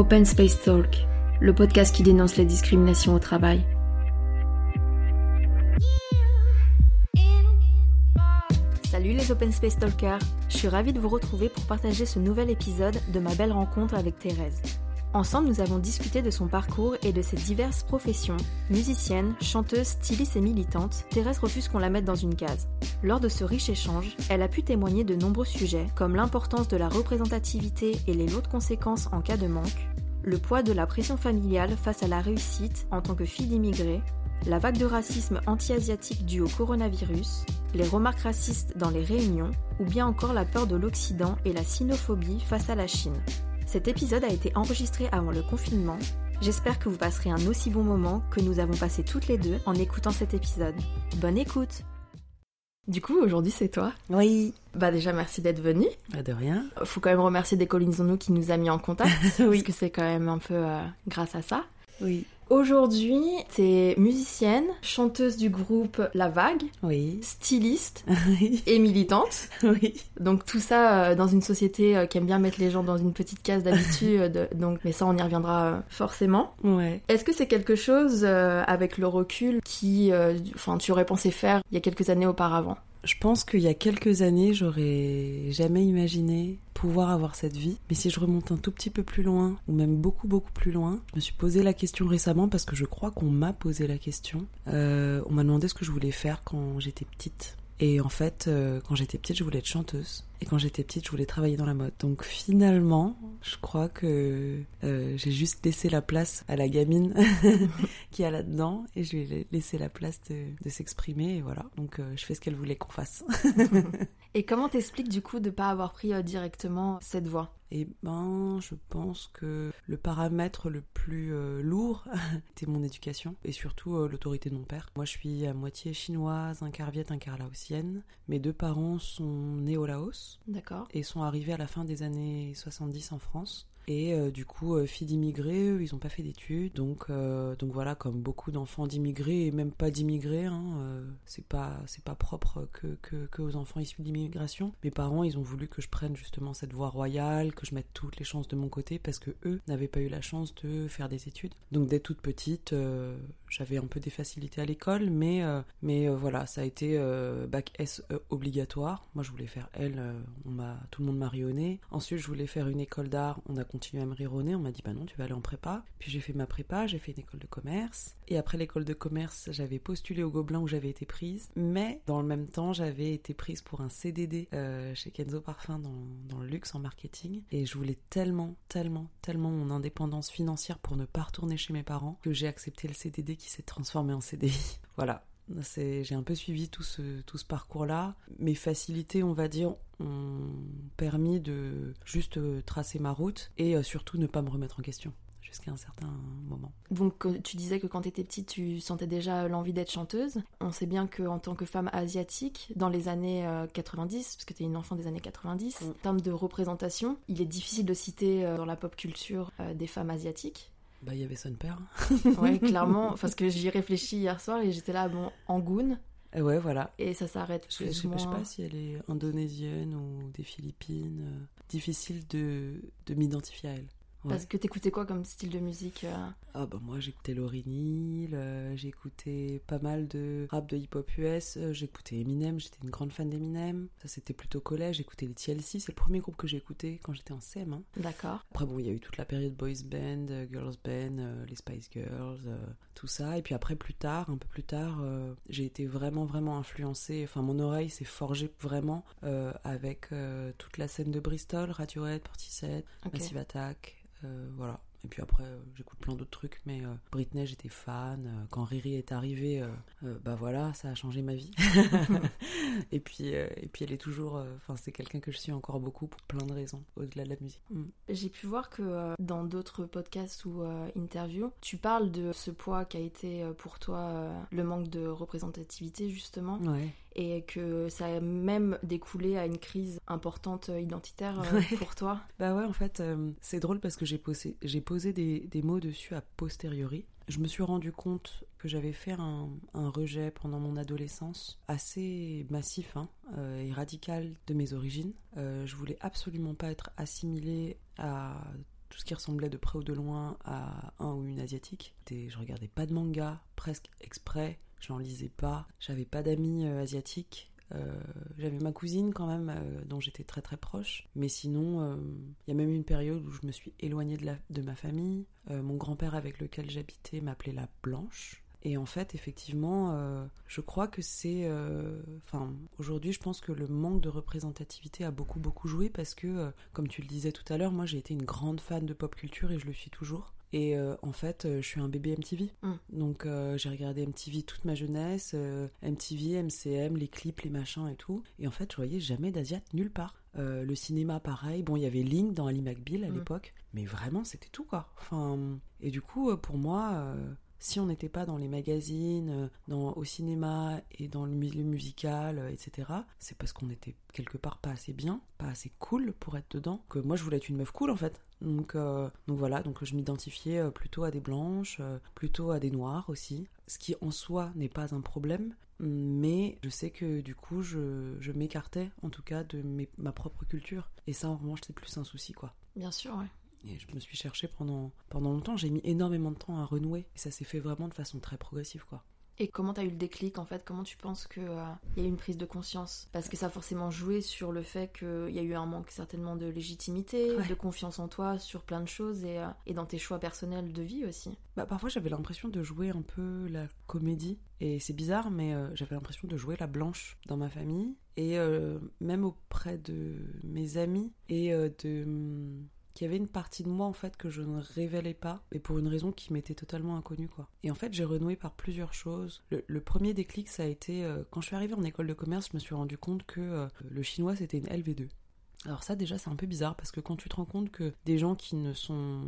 Open Space Talk, le podcast qui dénonce les discriminations au travail. Salut les Open Space Talkers, je suis ravie de vous retrouver pour partager ce nouvel épisode de ma belle rencontre avec Thérèse. Ensemble, nous avons discuté de son parcours et de ses diverses professions. Musicienne, chanteuse, styliste et militante, Thérèse refuse qu'on la mette dans une case. Lors de ce riche échange, elle a pu témoigner de nombreux sujets, comme l'importance de la représentativité et les lots de conséquences en cas de manque, le poids de la pression familiale face à la réussite en tant que fille d'immigrés, la vague de racisme anti-asiatique due au coronavirus, les remarques racistes dans les réunions, ou bien encore la peur de l'Occident et la sinophobie face à la Chine. Cet épisode a été enregistré avant le confinement. J'espère que vous passerez un aussi bon moment que nous avons passé toutes les deux en écoutant cet épisode. Bonne écoute Du coup, aujourd'hui c'est toi? Oui. Bah déjà merci d'être venu. Pas de rien. Faut quand même remercier Décollines nous qui nous a mis en contact. Oui. Parce que c'est quand même un peu euh, grâce à ça. Oui. Aujourd'hui, t'es musicienne, chanteuse du groupe La Vague, Oui. styliste Oui. et militante. Oui. Donc tout ça euh, dans une société euh, qui aime bien mettre les gens dans une petite case d'habitude. euh, donc, mais ça, on y reviendra euh, forcément. Ouais. Est-ce que c'est quelque chose avec le recul qui, enfin, tu aurais pensé faire il y a quelques années auparavant? Je pense qu'il y a quelques années, j'aurais jamais imaginé pouvoir avoir cette vie. Mais si je remonte un tout petit peu plus loin, ou même beaucoup beaucoup plus loin, je me suis posé la question récemment parce que je crois qu'on m'a posé la question. Euh, on m'a demandé ce que je voulais faire quand j'étais petite. Et en fait, euh, quand j'étais petite, je voulais être chanteuse. Et quand j'étais petite, je voulais travailler dans la mode. Donc finalement, je crois que euh, j'ai juste laissé la place à la gamine qui est là-dedans. Et je lui ai laissé la place de, de s'exprimer. Et voilà. Donc euh, je fais ce qu'elle voulait qu'on fasse. Et comment t'expliques du coup de pas avoir pris euh, directement cette voie? Et ben, je pense que le paramètre le plus euh, lourd était mon éducation et surtout euh, l'autorité de mon père. Moi, je suis à moitié chinoise, un quart viet, un quart laotienne. Mes deux parents sont nés au Laos D'accord. et sont arrivés à la fin des années 70 en France. Et euh, du coup, euh, filles d'immigrés, eux, ils n'ont pas fait d'études. Donc, euh, donc voilà, comme beaucoup d'enfants d'immigrés et même pas d'immigrés, hein, euh, c'est pas pas propre que, que, aux enfants issus d'immigration. Mes parents, ils ont voulu que je prenne justement cette voie royale, que je mette toutes les chances de mon côté parce que eux n'avaient pas eu la chance de faire des études. Donc dès toute petite, j'avais un peu des facilités à l'école, mais mais voilà, ça a été bac S obligatoire. Moi, je voulais faire L, tout le monde m'a ri au nez. Ensuite, je voulais faire une école d'art, continué à me nez. On m'a dit bah non, tu vas aller en prépa. Puis j'ai fait ma prépa, j'ai fait une école de commerce. Et après l'école de commerce, j'avais postulé au Gobelin où j'avais été prise, mais dans le même temps, j'avais été prise pour un CDD euh, chez Kenzo Parfum dans, dans le luxe en marketing. Et je voulais tellement, tellement, tellement mon indépendance financière pour ne pas retourner chez mes parents que j'ai accepté le CDD qui s'est transformé en CDI. Voilà. J'ai un peu suivi tout ce, tout ce parcours-là. Mes facilités, on va dire, ont permis de juste euh, tracer ma route et euh, surtout ne pas me remettre en question jusqu'à un certain moment. Donc euh, tu disais que quand t'étais petite, tu sentais déjà l'envie d'être chanteuse. On sait bien que en tant que femme asiatique, dans les années euh, 90, parce que t'es une enfant des années 90, Mm. en termes de représentation, il est difficile de citer dans la pop culture des femmes asiatiques. Bah, il y avait son père. Ouais, clairement, parce que j'y réfléchis hier soir et j'étais là, bon, Angoon, Et ouais, voilà. et ça s'arrête Je, je- je sais pas si elle est indonésienne ou des Philippines. euh, difficile de, de m'identifier à elle. Ouais. Parce que t'écoutais quoi comme style de musique euh Ah bah moi j'écoutais Lauryn Hill, euh, j'écoutais pas mal de rap de hip-hop US, euh, j'écoutais Eminem, j'étais une grande fan d'Eminem. Ça c'était plutôt collège, j'écoutais les TLC, c'est le premier groupe que j'ai écouté quand j'étais en CM. hein. D'accord. Après bon, il y a eu toute la période boys band, euh, girls band, les Spice Girls, tout ça. Et puis après plus tard, un peu plus tard, j'ai été vraiment vraiment influencée. Enfin mon oreille s'est forgée vraiment avec toute la scène de Bristol, Radiohead, Portishead, Ok. Massive Attack, voilà. Et puis après, euh, j'écoute plein d'autres trucs, mais euh, Britney, j'étais fan. Euh, quand Riri est arrivée, euh, euh, bah voilà, ça a changé ma vie. et puis, euh, et puis elle est toujours, euh, enfin, c'est quelqu'un que je suis encore beaucoup pour plein de raisons, au-delà de la musique. Mm. J'ai pu voir que euh, dans d'autres podcasts ou euh, interviews, tu parles de ce poids qu'a été euh, pour toi euh, le manque de représentativité justement, Ouais. Et que ça a même découlé à une crise importante euh, identitaire euh, Ouais. pour toi. Bah ouais, en fait, euh, c'est drôle parce que j'ai posé, j'ai posé des, des mots dessus a posteriori. Je me suis rendu compte que j'avais fait un, un rejet pendant mon adolescence assez massif hein, euh, et radical de mes origines. Euh, je voulais absolument pas être assimilée à tout ce qui ressemblait de près ou de loin à un ou une asiatique. je regardais pas de manga, presque exprès, je n'en lisais pas, j'avais pas d'amis euh, asiatiques. Euh, j'avais ma cousine quand même, euh, dont j'étais très très proche. Mais sinon, il y a même une période où je me suis éloignée de, de ma famille. mon grand-père avec lequel j'habitais m'appelait la Blanche. Et en fait, effectivement, je crois que c'est. Enfin, aujourd'hui, je pense que le manque de représentativité a beaucoup, beaucoup joué parce que, comme tu le disais tout à l'heure, moi j'ai été une grande fan de pop culture et je le suis toujours. Et en fait, je suis un bébé MTV. Mm. Donc, j'ai regardé MTV toute ma jeunesse, MTV, MCM, les clips, les machins et tout. Et en fait, je voyais jamais d'Asiat nulle part. le cinéma, pareil. Bon, il y avait Link dans Ali McBeal à mm. l'époque, mais vraiment, c'était tout quoi. Enfin, et du coup, pour moi si on n'était pas dans les magazines, euh, dans, au cinéma et dans le milieu musical, euh, etc., c'est parce qu'on était quelque part pas assez bien, pas assez cool pour être dedans. Que moi, je voulais être une meuf cool en fait. Donc, euh, donc voilà, donc je m'identifiais plutôt à des blanches, plutôt à des noires aussi, ce qui en soi n'est pas un problème, mais je sais que du coup je, je m'écartais en tout cas de ma propre culture et ça en revanche c'est plus un souci quoi. Bien sûr, ouais. Et je me suis cherchée pendant, pendant longtemps. J'ai mis énormément de temps à renouer. Et ça s'est fait vraiment de façon très progressive, quoi. Et comment t'as eu le déclic en fait? Comment tu penses qu'il euh, y a eu une prise de conscience? Parce que ça a forcément joué sur le fait qu'il y a eu un manque certainement de légitimité, de confiance en toi sur plein de choses et, euh, et dans tes choix personnels de vie aussi. Bah, parfois j'avais l'impression de jouer un peu la comédie. Et c'est bizarre, mais euh, j'avais l'impression de jouer la blanche dans ma famille. Et même auprès de mes amis et de qu'il y avait une partie de moi en fait que je ne révélais pas et pour une raison qui m'était totalement inconnue quoi. Et en fait j'ai renoué par plusieurs choses. Le, premier déclic ça a été euh, quand je suis arrivée en école de commerce je me suis rendu compte que euh, le chinois c'était une LV2. Alors ça déjà c'est un peu bizarre parce que quand tu te rends compte que des gens qui ne sont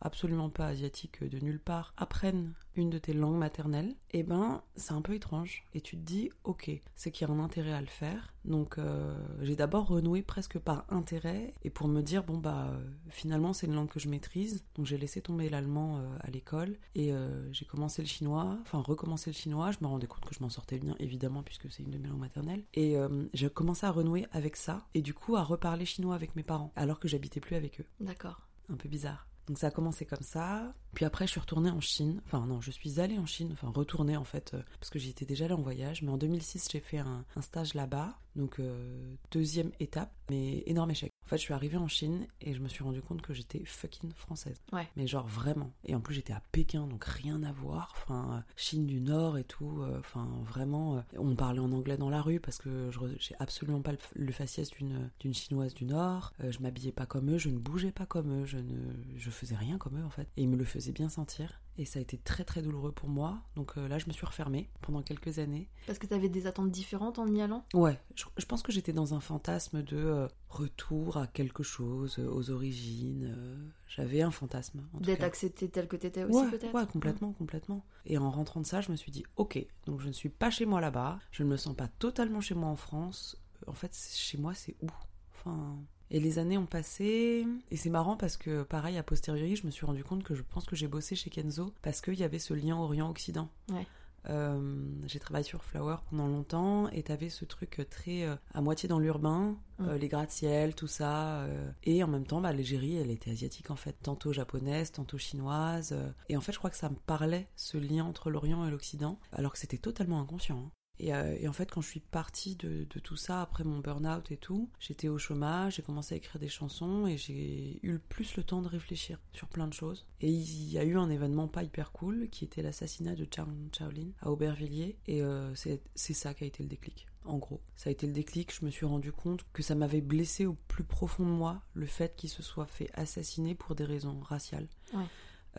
absolument pas asiatiques de nulle part apprennent une de tes langues maternelles, eh ben c'est un peu étrange. Et tu te dis ok, c'est qu'il y a un intérêt à le faire. Donc euh, j'ai d'abord renoué presque par intérêt et pour me dire bon bah finalement c'est une langue que je maîtrise. Donc j'ai laissé tomber l'allemand euh, à l'école et euh, j'ai commencé le chinois, enfin recommencé le chinois. Je me rendais compte que je m'en sortais bien évidemment puisque c'est une de mes langues maternelles. Et j'ai commencé à renouer avec ça et du coup à reparler chinois avec mes parents alors que j'habitais plus avec eux. D'accord. Un peu bizarre. Donc ça a commencé comme ça. Puis après, je suis retournée en Chine. Enfin non, je suis allée en Chine. Enfin retournée en fait, euh, parce que j'y étais déjà allée en voyage. Mais en 2006, j'ai fait un, stage là-bas. Donc euh, deuxième étape, mais énorme échec. En fait, je suis arrivée en Chine et je me suis rendu compte que j'étais fucking française. Ouais. Mais genre vraiment. Et en plus, j'étais à Pékin, donc rien à voir. Enfin, Chine du Nord et tout. Euh, enfin, vraiment. Euh, on parlait en anglais dans la rue parce que j'ai absolument pas le, faciès d'une d'une chinoise du Nord. Euh, je m'habillais pas comme eux, je ne bougeais pas comme eux, je ne je faisais rien comme eux en fait. Et ils me le faisaient bien sentir. Et ça a été très très douloureux pour moi. Donc là, je me suis refermée pendant quelques années. Parce que tu avais des attentes différentes en y allant? Ouais, je, pense que j'étais dans un fantasme de retour à quelque chose, euh, aux origines. Euh, j'avais un fantasme. D'être acceptée telle que t'étais aussi, peut-être? Ouais, complètement, complètement. Et en rentrant de ça, je me suis dit, ok, donc je ne suis pas chez moi là-bas, je ne me sens pas totalement chez moi en France. En fait, chez moi, c'est où? Enfin. Et les années ont passé, et c'est marrant parce que, pareil, a posteriori, je me suis rendu compte que je pense que j'ai bossé chez Kenzo parce qu'il y avait ce lien Orient-Occident. Ouais. Euh, j'ai travaillé sur Flower pendant longtemps et t'avais ce truc très euh, à moitié dans l'urbain, euh, les gratte-ciel, tout ça. et en même temps, bah, l'Algérie, elle était asiatique en fait, tantôt japonaise, tantôt chinoise. et en fait, je crois que ça me parlait, ce lien entre l'Orient et l'Occident, alors que c'était totalement inconscient. Hein. Euh, et, en fait, quand je suis partie de, tout ça, après mon burn-out et tout, j'étais au chômage, j'ai commencé à écrire des chansons et j'ai eu plus le temps de réfléchir sur plein de choses. Et il y a eu un événement pas hyper cool qui était l'assassinat de Chang Chaolin à Aubervilliers. Et euh, c'est ça qui a été le déclic. En gros, ça a été le déclic. Je me suis rendu compte que ça m'avait blessé au plus profond de moi le fait qu'il se soit fait assassiner pour des raisons raciales. Ouais.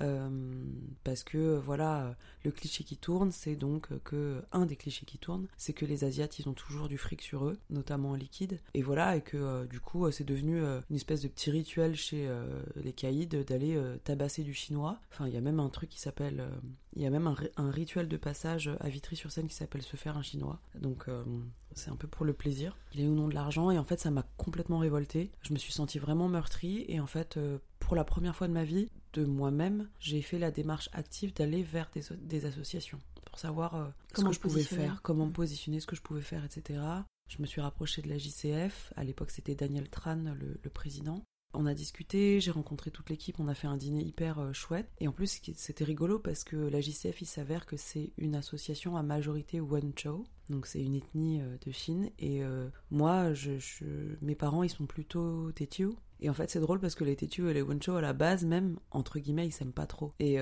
Euh, parce que voilà, le cliché qui tourne, c'est donc que un des clichés qui tourne, c'est que les Asiates ils ont toujours du fric sur eux, notamment en liquide, et voilà, et que euh, du coup c'est devenu euh, une espèce de petit rituel chez les caïds d'aller tabasser du chinois. Enfin, il y a même un truc qui s'appelle, il y a même un, rituel de passage à Vitry-sur-Seine qui s'appelle se faire un chinois. Donc c'est un peu pour le plaisir. Il est au nom de l'argent et en fait ça m'a complètement révolté. Je me suis sentie vraiment meurtrie et en fait pour la première fois de ma vie, de moi-même, j'ai fait la démarche active d'aller vers des, associations pour savoir euh, ce que je pouvais faire, comment me positionner, ce que je pouvais faire, etc. Je me suis rapprochée de la JCF. À l'époque, c'était Daniel Tran, le, président. On a discuté, j'ai rencontré toute l'équipe, on a fait un dîner hyper euh, chouette. Et en plus, c'était rigolo parce que la JCF, il s'avère que c'est une association à majorité Wenzhou. Donc c'est une ethnie euh, de Chine. Et euh, moi, je, mes parents, ils sont plutôt Tétiou. Et en fait, c'est drôle parce que les Tétiou et les Wenzhou, à la base même, entre guillemets, ils s'aiment pas trop. Et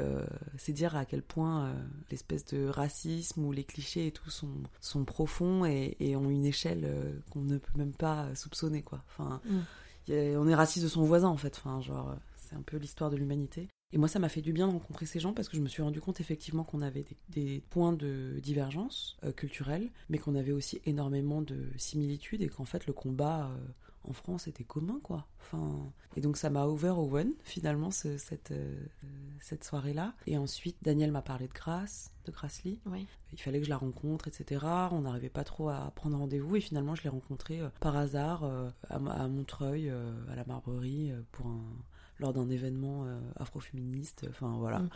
c'est dire à quel point l'espèce de racisme ou les clichés et tout sont, sont profonds et, ont une échelle qu'on ne peut même pas soupçonner, quoi. Enfin... Mm on est raciste de son voisin en fait. Enfin, genre, euh, c'est un peu l'histoire de l'humanité. Et moi, ça m'a fait du bien de rencontrer ces gens parce que je me suis rendu compte effectivement qu'on avait des, points de divergence euh, culturelle, mais qu'on avait aussi énormément de similitudes et qu'en fait, le combat euh, en France était commun, quoi. Enfin, et donc, ça m'a ouvert au one, finalement, cette, cette soirée-là. Et ensuite, Daniel m'a parlé de Grace, de Grassley. Oui. Il fallait que je la rencontre, etc. On n'arrivait pas trop à prendre rendez-vous et finalement, je l'ai rencontrée par hasard à, à, Montreuil, à la Marbrerie, pour un lors d'un événement euh, afroféministe. Enfin voilà. Mm.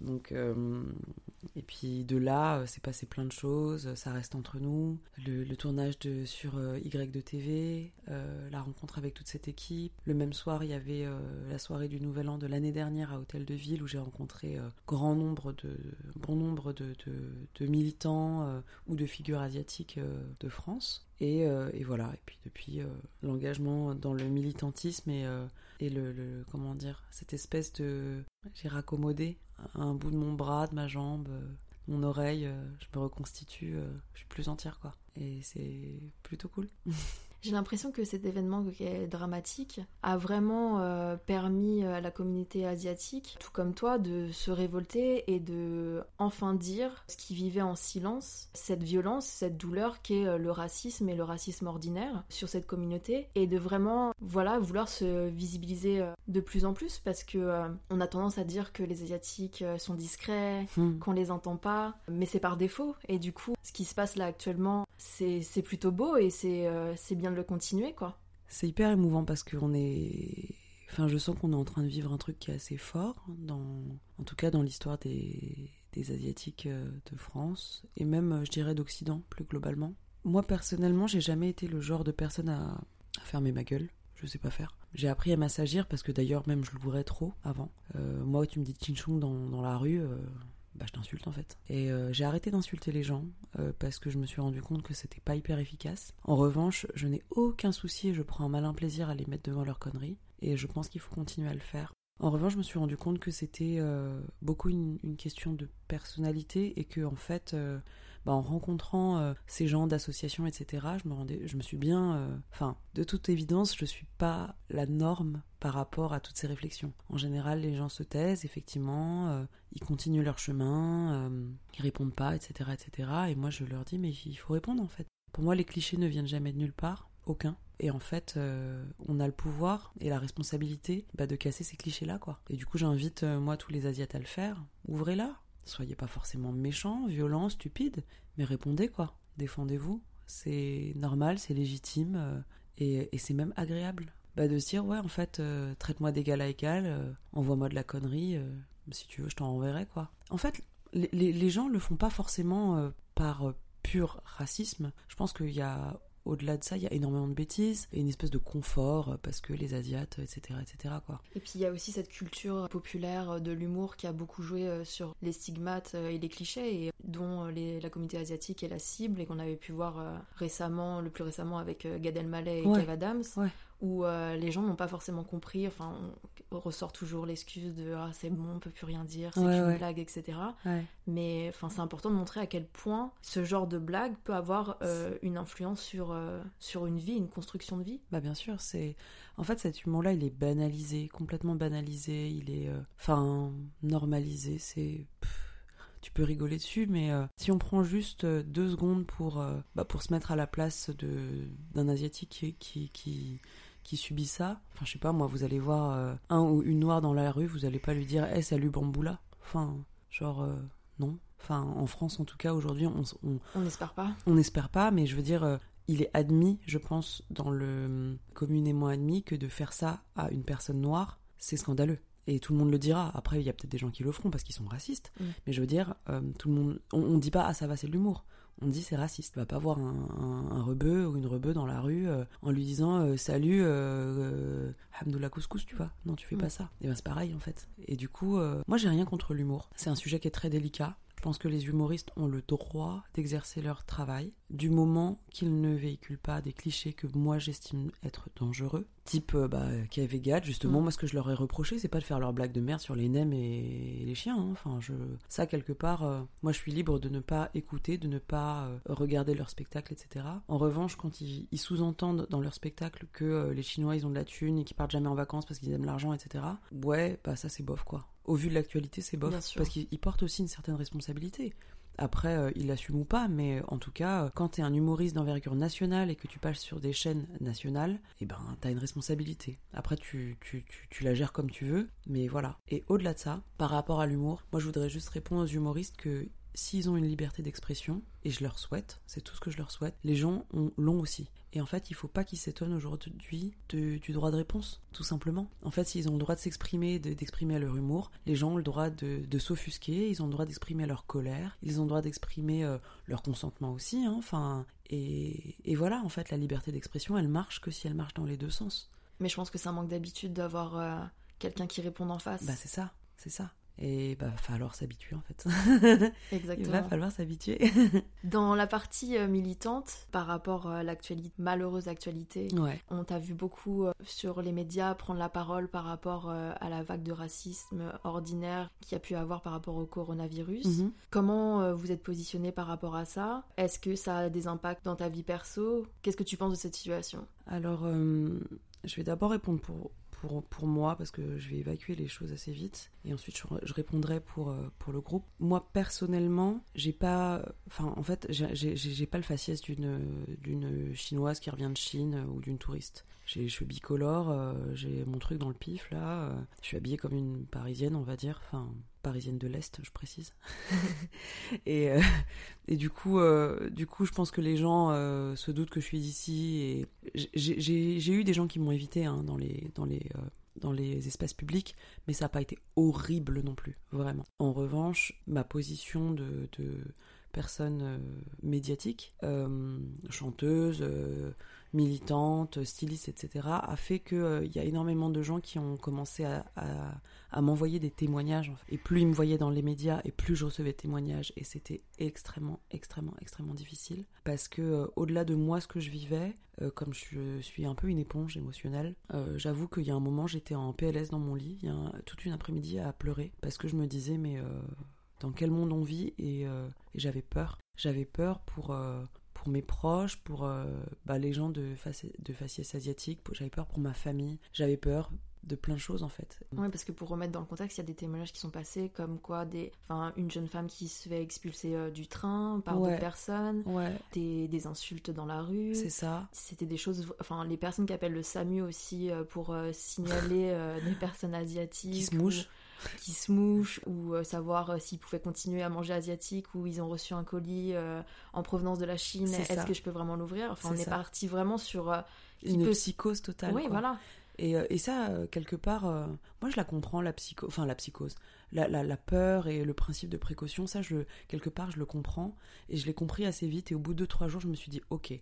Donc, euh, et puis de là, euh, c'est passé plein de choses, ça reste entre nous. Le, tournage de, sur Y de TV, la rencontre avec toute cette équipe. Le même soir, il y avait la soirée du Nouvel An de l'année dernière à Hôtel de Ville où j'ai rencontré grand nombre de, bon nombre de, de militants ou de figures asiatiques de France. Et, et, voilà, et puis depuis l'engagement dans le militantisme et et le, comment dire cette espèce de j'ai raccommodé un bout de mon bras de ma jambe euh, mon oreille euh, je me reconstitue euh, je suis plus entière quoi. Et c'est plutôt cool J'ai l'impression que cet événement qui est dramatique a vraiment euh, permis à la communauté asiatique, tout comme toi, de se révolter et de enfin dire ce qui vivait en silence, cette violence, cette douleur qu'est euh, le racisme et le racisme ordinaire sur cette communauté, et de vraiment, voilà, vouloir se visibiliser euh, de plus en plus parce que on a tendance à dire que les asiatiques sont discrets, hmm. qu'on les entend pas, mais c'est par défaut. Et du coup, ce qui se passe là actuellement, c'est plutôt beau et c'est bien le continuer, quoi. C'est hyper émouvant parce qu'on est. Enfin, je sens qu'on est en train de vivre un truc qui est assez fort, dans... en tout cas dans l'histoire des... des Asiatiques euh, de France, et même, euh, je dirais, d'Occident, plus globalement. Moi, personnellement, j'ai jamais été le genre de personne à, fermer ma gueule. Je sais pas faire. J'ai appris à m'assagir parce que d'ailleurs, même je l'ouvrais trop avant. Euh, moi, tu me dis Chinchung dans, dans la rue, bah, je t'insulte en fait. Et euh, j'ai arrêté d'insulter les gens euh, parce que je me suis rendu compte que c'était pas hyper efficace. En revanche, je n'ai aucun souci et je prends un malin plaisir à les mettre devant leurs conneries. Et je pense qu'il faut continuer à le faire. En revanche, je me suis rendu compte que c'était euh, beaucoup une, question de personnalité et que en fait, bah, en rencontrant euh, ces gens d'associations, etc., je me, rendais, je me suis bien... Euh, enfin, de toute évidence, je ne suis pas la norme par rapport à toutes ces réflexions. En général, les gens se taisent, effectivement, euh, ils continuent leur chemin, ils répondent pas, etc., etc. Et moi, je leur dis, mais il faut répondre, en fait. Pour moi, les clichés ne viennent jamais de nulle part, aucun. Et en fait, on a le pouvoir et la responsabilité bah, de casser ces clichés-là, quoi. Et du coup, j'invite, moi, tous les Asiates à le faire. Ouvrez-la, Soyez pas forcément méchants, violents, stupides, mais répondez quoi. Défendez-vous. C'est normal, c'est légitime euh, et, c'est même agréable. Bah de se dire ouais en fait euh, traite-moi d'égal à égal, euh, envoie-moi de la connerie, si tu veux je t'en enverrai quoi. En fait les, les, gens le font pas forcément par pur racisme. Je pense qu'il y a au-delà de ça, il y a énormément de bêtises et une espèce de confort euh, parce que les Asiates, etc., etc. Quoi. Et puis il y a aussi cette culture populaire de l'humour qui a beaucoup joué euh, sur les stigmates euh, et les clichés et dont la communauté asiatique est la cible et qu'on avait pu voir récemment, le plus récemment avec Gad Elmaleh et Kev Adams, où euh, les gens n'ont pas forcément compris. Enfin, on, ressort toujours l'excuse de ah c'est bon, on peut plus rien dire, c'est une blague, etc. Mais enfin, c'est important de montrer à quel point ce genre de blague peut avoir euh, une influence sur euh, sur une vie, une construction de vie. Bah bien sûr, c'est en fait cet humour-là, il est banalisé, complètement banalisé. Il est enfin normalisé. C'est tu peux rigoler dessus, mais si on prend juste deux secondes pour, bah, pour se mettre à la place d'un asiatique qui, qui, qui subit ça. Enfin, je sais pas, moi, vous allez voir euh, un ou une noire dans la rue, vous allez pas lui dire Eh, salut Bamboula. Enfin, genre, euh, non. Enfin, en France, en tout cas, aujourd'hui, on. On n'espère pas. On n'espère pas, mais je veux dire, euh, il est admis, je pense, dans le. communément admis que de faire ça à une personne noire, c'est scandaleux. Et tout le monde le dira. Après, il y a peut-être des gens qui le feront parce qu'ils sont racistes. Mm. Mais je veux dire, tout le monde. On, on dit pas, ah, ça va, c'est de l'humour on dit c'est raciste. Tu vas pas voir un, un, rebeu ou une rebeu dans la rue en lui disant salut Hamdoullah couscous tu vois. Non tu fais pas ça et ben c'est pareil en fait. Et du coup moi j'ai rien contre l'humour. C'est un sujet qui est très délicat je pense que les humoristes ont le droit d'exercer leur travail du moment qu'ils ne véhiculent pas des clichés que moi j'estime être dangereux. Type euh, bah, Vegat, justement, mm. moi ce que je leur ai reproché, c'est pas de faire leur blague de merde sur les nems et les chiens. Hein. Enfin, je... ça quelque part, euh, moi je suis libre de ne pas écouter, de ne pas euh, regarder leur spectacle, etc. En revanche, quand ils, sous-entendent dans leur spectacle que les Chinois ils ont de la thune et qu'ils partent jamais en vacances parce qu'ils aiment l'argent, etc. Ouais, bah ça c'est bof quoi au vu de l'actualité, c'est bof. Parce qu'il porte aussi une certaine responsabilité. Après, euh, il l'assume ou pas, mais en tout cas, quand tu es un humoriste d'envergure nationale et que tu passes sur des chaînes nationales, eh ben, t'as une responsabilité. Après, tu, tu, tu, la gères comme tu veux, mais voilà. Et au-delà de ça, par rapport à l'humour, moi je voudrais juste répondre aux humoristes que s'ils ont une liberté d'expression, et je leur souhaite, c'est tout ce que je leur souhaite, les gens l'ont aussi. Et en fait, il faut pas qu'ils s'étonnent aujourd'hui du droit de réponse, tout simplement. En fait, s'ils ont le droit de s'exprimer, d'exprimer leur humour, les gens ont le droit de, s'offusquer, ils ont le droit d'exprimer leur colère, ils ont le droit d'exprimer euh, leur consentement aussi. Hein, enfin, et, voilà, en fait, la liberté d'expression, elle marche que si elle marche dans les deux sens. Mais je pense que c'est un manque d'habitude d'avoir euh, quelqu'un qui répond en face. Bah c'est ça, c'est ça. Et bah, va falloir s'habituer en fait. Exactement. Il va falloir s'habituer. Dans la partie euh, militante, par rapport à l'actualité, malheureuse actualité, on t'a vu beaucoup euh, sur les médias prendre la parole par rapport euh, à la vague de racisme ordinaire qu'il y a pu avoir par rapport au coronavirus. Mhm. Comment vous êtes positionné par rapport à ça? Est-ce que ça a des impacts dans ta vie perso? Qu'est-ce que tu penses de cette situation? Alors, je vais d'abord répondre pour, pour, moi parce que je vais évacuer les choses assez vite et ensuite je, répondrai pour, euh, pour le groupe. Moi personnellement, j'ai pas, enfin en fait, j'ai pas le faciès d'une chinoise qui revient de Chine ou d'une touriste. J'ai les cheveux bicolores, euh, j'ai mon truc dans le pif là, euh, je suis habillée comme une parisienne, on va dire, enfin parisienne de l'Est, je précise. et, euh, et du, coup, euh, du coup, je pense que les gens euh, se doutent que je suis d'ici. Et j'ai eu des gens qui m'ont évité hein, dans, les, dans, les, dans les espaces publics, mais ça n'a pas été horrible non plus, vraiment. En revanche, ma position de, de personne médiatique, chanteuse, militante, styliste, etc., a fait qu'il euh, y a énormément de gens qui ont commencé à, m'envoyer des témoignages. Et plus ils me voyaient dans les médias, et plus je recevais de témoignages. Et c'était extrêmement, extrêmement, extrêmement difficile. Parce que euh, au-delà de moi, ce que je vivais, euh, comme je suis un peu une éponge émotionnelle, j'avoue qu'il y a un moment, j'étais en PLS dans mon lit, toute une après-midi à pleurer. Parce que je me disais, mais dans quel monde on vit et j'avais peur. J'avais peur pour, pour mes proches, pour euh, bah, les gens de, de faciès asiatique, j'avais peur pour ma famille, j'avais peur de plein de choses en fait. Oui, parce que pour remettre dans le contexte, il y a des témoignages qui sont passés comme quoi des, enfin, une jeune femme qui se fait expulser euh, du train par d'autres personnes, ouais. des, des, insultes dans la rue. C'est ça. C'était des choses, enfin, les personnes qui appellent le SAMU aussi euh, pour signaler des personnes asiatiques. Qui se mouchent qui se mouchent ou euh, savoir euh, s'ils pouvaient continuer à manger asiatique ou ils ont reçu un colis euh, en provenance de la Chine. Est-ce que je peux vraiment l'ouvrir? Enfin, on est parti vraiment sur une psychose totale. Oui, voilà. Et, et, ça, quelque part, moi je la comprends, la psycho, enfin la psychose, la, la, la, peur et le principe de précaution, ça, je, quelque part, je le comprends et je l'ai compris assez vite. Et au bout de 2-3 jours, je me suis dit, ok,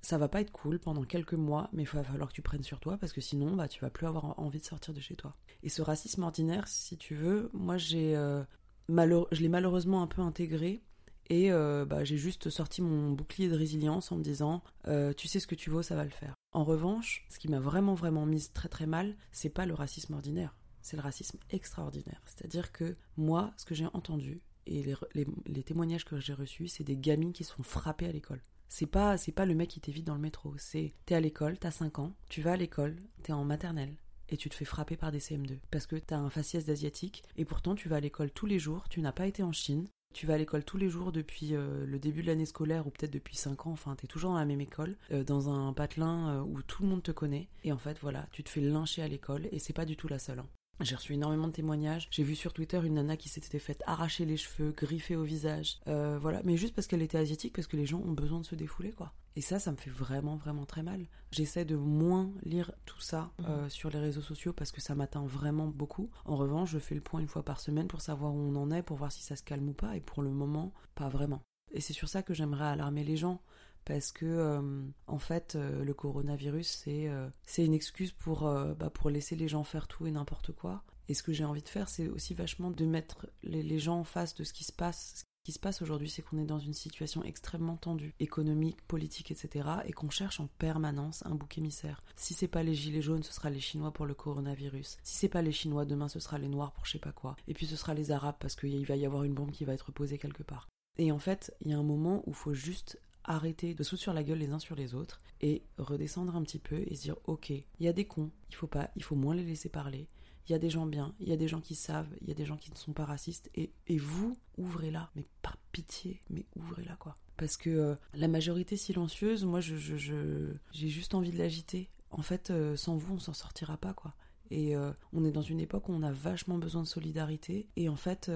ça va pas être cool pendant quelques mois, mais il va falloir que tu prennes sur toi parce que sinon, bah, tu vas plus avoir envie de sortir de chez toi. Et ce racisme ordinaire, si tu veux, moi, j'ai euh, je l'ai malheureusement un peu intégré et euh, bah, j'ai juste sorti mon bouclier de résilience en me disant, euh, tu sais ce que tu vaux, ça va le faire. En revanche, ce qui m'a vraiment vraiment mise très très mal, c'est pas le racisme ordinaire, c'est le racisme extraordinaire. C'est-à-dire que moi, ce que j'ai entendu et les, les témoignages que j'ai reçus, c'est des gamines qui sont frappées à l'école. C'est pas, c'est pas le mec qui t'évite dans le métro. C'est, t'es à l'école, t'as 5 ans, tu vas à l'école, t'es en maternelle et tu te fais frapper par des CM2 parce que t'as un faciès d'asiatique et pourtant tu vas à l'école tous les jours, tu n'as pas été en Chine, tu vas à l'école tous les jours depuis euh, le début de l'année scolaire ou peut-être depuis 5 ans, enfin t'es toujours dans la même école, euh, dans un patelin euh, où tout le monde te connaît et en fait voilà, tu te fais lyncher à l'école et c'est pas du tout la seule. Hein. J'ai reçu énormément de témoignages. J'ai vu sur Twitter une nana qui s'était faite arracher les cheveux, griffer au visage. Euh, voilà, mais juste parce qu'elle était asiatique, parce que les gens ont besoin de se défouler, quoi. Et ça, ça me fait vraiment, vraiment très mal. J'essaie de moins lire tout ça euh, mhm. sur les réseaux sociaux parce que ça m'atteint vraiment beaucoup. En revanche, je fais le point une fois par semaine pour savoir où on en est, pour voir si ça se calme ou pas. Et pour le moment, pas vraiment. Et c'est sur ça que j'aimerais alarmer les gens parce que euh, en fait euh, le coronavirus c'est euh, c'est une excuse pour bah, pour laisser les gens faire tout et n'importe quoi. Et ce que j'ai envie de faire, c'est aussi vachement de mettre les, les, gens en face de ce qui se passe. Ce qui se passe aujourd'hui, c'est qu'on est dans une situation extrêmement tendue, économique, politique, etc., et qu'on cherche en permanence un bouc émissaire. Si c'est pas les gilets jaunes, ce sera les Chinois pour le coronavirus. Si c'est pas les Chinois, demain ce sera les Noirs pour je sais pas quoi. Et puis ce sera les Arabes parce qu'il va y avoir une bombe qui va être posée quelque part. Et en fait, il y a un moment où il faut juste arrêter de sauter sur la gueule les uns sur les autres et redescendre un petit peu et se dire ok, il y a des cons, il faut pas, il faut moins les laisser parler. Il y a des gens bien, il y a des gens qui savent, il y a des gens qui ne sont pas racistes et, et vous ouvrez-la, mais par pitié, mais ouvrez-la quoi. Parce que euh, la majorité silencieuse, moi je j'ai je, juste envie de l'agiter. En fait, euh, sans vous, on s'en sortira pas quoi. Et euh, on est dans une époque où on a vachement besoin de solidarité. Et en fait,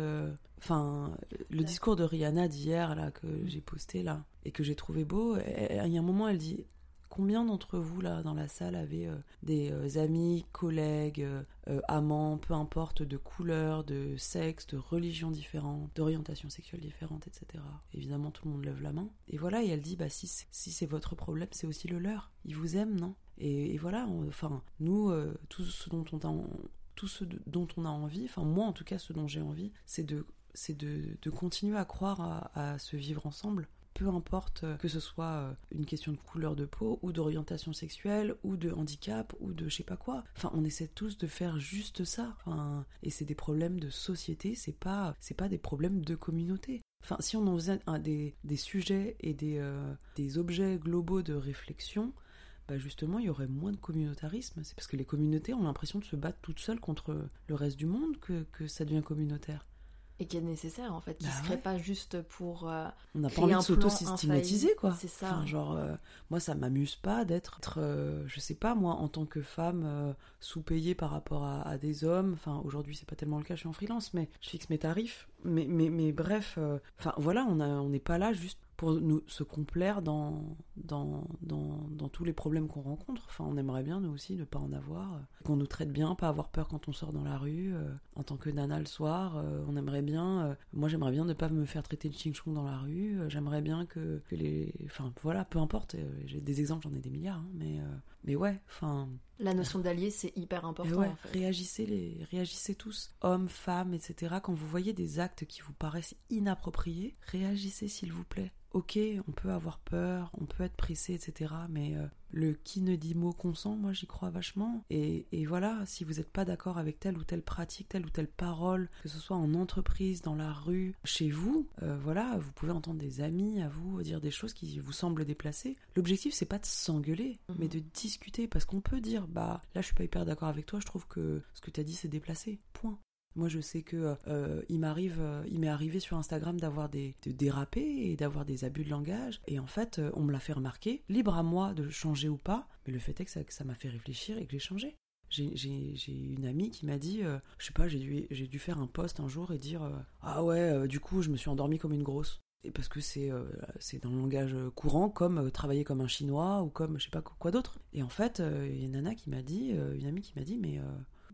enfin, le discours de Rihanna d'hier là que j'ai posté là et que j'ai trouvé beau, il y a un moment, elle dit Combien d'entre vous là dans la salle avaient euh, des euh, amis, collègues, euh, amants, peu importe, de couleur, de sexe, de religion différente, d'orientation sexuelle différente, etc. Évidemment, tout le monde lève la main. Et voilà, et elle dit, bah si, si c'est votre problème, c'est aussi le leur. Ils vous aiment, non? Et, voilà, enfin, nous, tout ce dont on a, tout ce dont on a envie, enfin moi en tout cas, ce dont j'ai envie, c'est de c'est de, de, continuer à croire à, à se vivre ensemble peu importe euh, que ce soit euh, une question de couleur de peau ou d'orientation sexuelle ou de handicap ou de je sais pas quoi. Enfin, on essaie tous de faire juste ça. Enfin, et c'est des problèmes de société, c'est pas c'est pas des problèmes de communauté. Enfin, si on en faisait des, des, sujets et des, euh, des objets globaux de réflexion, bah justement, il y aurait moins de communautarisme. C'est parce que les communautés ont l'impression de se battre toutes seules contre le reste du monde que, que ça devient communautaire et qui est nécessaire en fait, qui ne bah serait pas juste pour. Euh, on n'a pas envie de s'auto-systématiser quoi. C'est ça. genre, euh, moi ça m'amuse pas d'être, euh, je sais pas moi, en tant que femme sous-payée par rapport à, des hommes. Enfin, aujourd'hui c'est pas tellement le cas, je suis en freelance, mais je fixe mes tarifs. Mais, mais, mais bref, enfin voilà, on n'est pas là juste pour nous se complaire dans, dans, dans, dans tous les problèmes qu'on rencontre. Enfin, on aimerait bien, nous aussi, ne pas en avoir. Qu'on nous traite bien, pas avoir peur quand on sort dans la rue. Euh, en tant que nana le soir, euh, on aimerait bien... Euh, moi, j'aimerais bien ne pas me faire traiter de ching-chong dans la rue. j'aimerais bien que, que, les... Enfin, voilà, peu importe. J'ai des exemples, j'en ai des milliards. Hein, mais, mais ouais, enfin... La notion d'allié, c'est hyper important. Ouais, réagissez, les, réagissez tous, hommes, femmes, etc. Quand vous voyez des actes qui vous paraissent inappropriés, réagissez s'il vous plaît ok, on peut avoir peur, on peut être pressé, etc. Mais euh, le qui ne dit mot consent, moi j'y crois vachement. Et, voilà, si vous n'êtes pas d'accord avec telle ou telle pratique, telle ou telle parole, que ce soit en entreprise, dans la rue, chez vous, euh, voilà, vous pouvez entendre des amis à vous dire des choses qui vous semblent déplacées. L'objectif c'est pas de s'engueuler, mhm. mais de discuter, parce qu'on peut dire, bah là je suis pas hyper d'accord avec toi, je trouve que ce que tu as dit c'est déplacé. Point. Moi, je sais que euh, il m'arrive, euh, il m'est arrivé sur Instagram d'avoir des de déraper et d'avoir des abus de langage. Et en fait, euh, on me l'a fait remarquer. Libre à moi de changer ou pas. Mais le fait est que ça m'a fait réfléchir et que j'ai changé. J'ai une amie qui m'a dit, je sais pas, j'ai dû, faire un post un jour et dire Ah ouais, du coup, je me suis endormie comme une grosse. Et parce que c'est c'est dans le langage courant, comme travailler comme un chinois ou comme je sais pas quoi d'autre. Et en fait, il y a une nana qui m'a dit, une amie qui m'a dit Mais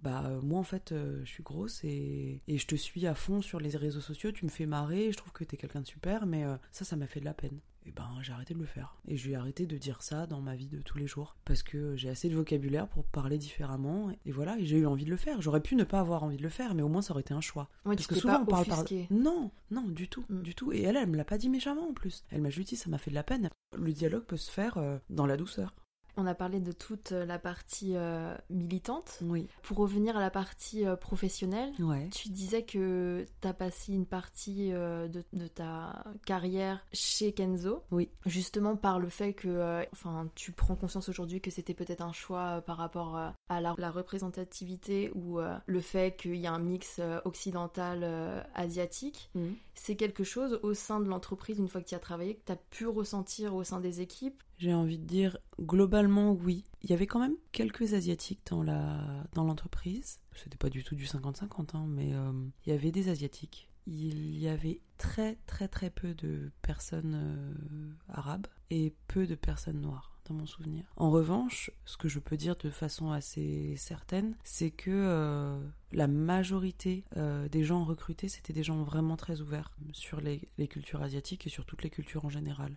bah euh, moi en fait euh, je suis grosse et, et, je te suis à fond sur les réseaux sociaux, tu me fais marrer, je trouve que t'es quelqu'un de super, mais euh, ça ça m'a fait de la peine. Et ben j'ai arrêté de le faire. Et j'ai arrêté de dire ça dans ma vie de tous les jours. Parce que j'ai assez de vocabulaire pour parler différemment. Et voilà, et j'ai eu envie de le faire. J'aurais pu ne pas avoir envie de le faire, mais au moins ça aurait été un choix. parce que souvent on parle par... Non, non, du tout, mm. du tout. Et elle, elle me l'a pas dit méchamment en plus. Elle m'a juste dit ça m'a fait de la peine. Le dialogue peut se faire dans la douceur. On a parlé de toute euh, la partie euh, militante. Oui. Pour revenir à la partie euh, professionnelle, tu disais que tu as passé une partie de, ta carrière chez Kenzo. Oui. Justement par le fait que enfin, tu prends conscience aujourd'hui que c'était peut-être un choix par rapport à la, représentativité ou le fait qu'il y a un mix occidental-asiatique. Mhm. C'est quelque chose au sein de l'entreprise, une fois que tu as travaillé, que tu as pu ressentir au sein des équipes j'ai envie de dire globalement oui. Il y avait quand même quelques asiatiques dans la dans l'entreprise. C'était pas du tout du 50-50, hein, mais euh, il y avait des asiatiques. Il y avait très très très peu de personnes euh, arabes et peu de personnes noires dans mon souvenir. En revanche, ce que je peux dire de façon assez certaine, c'est que euh, la majorité euh, des gens recrutés, c'était des gens vraiment très ouverts sur les, cultures asiatiques et sur toutes les cultures en général.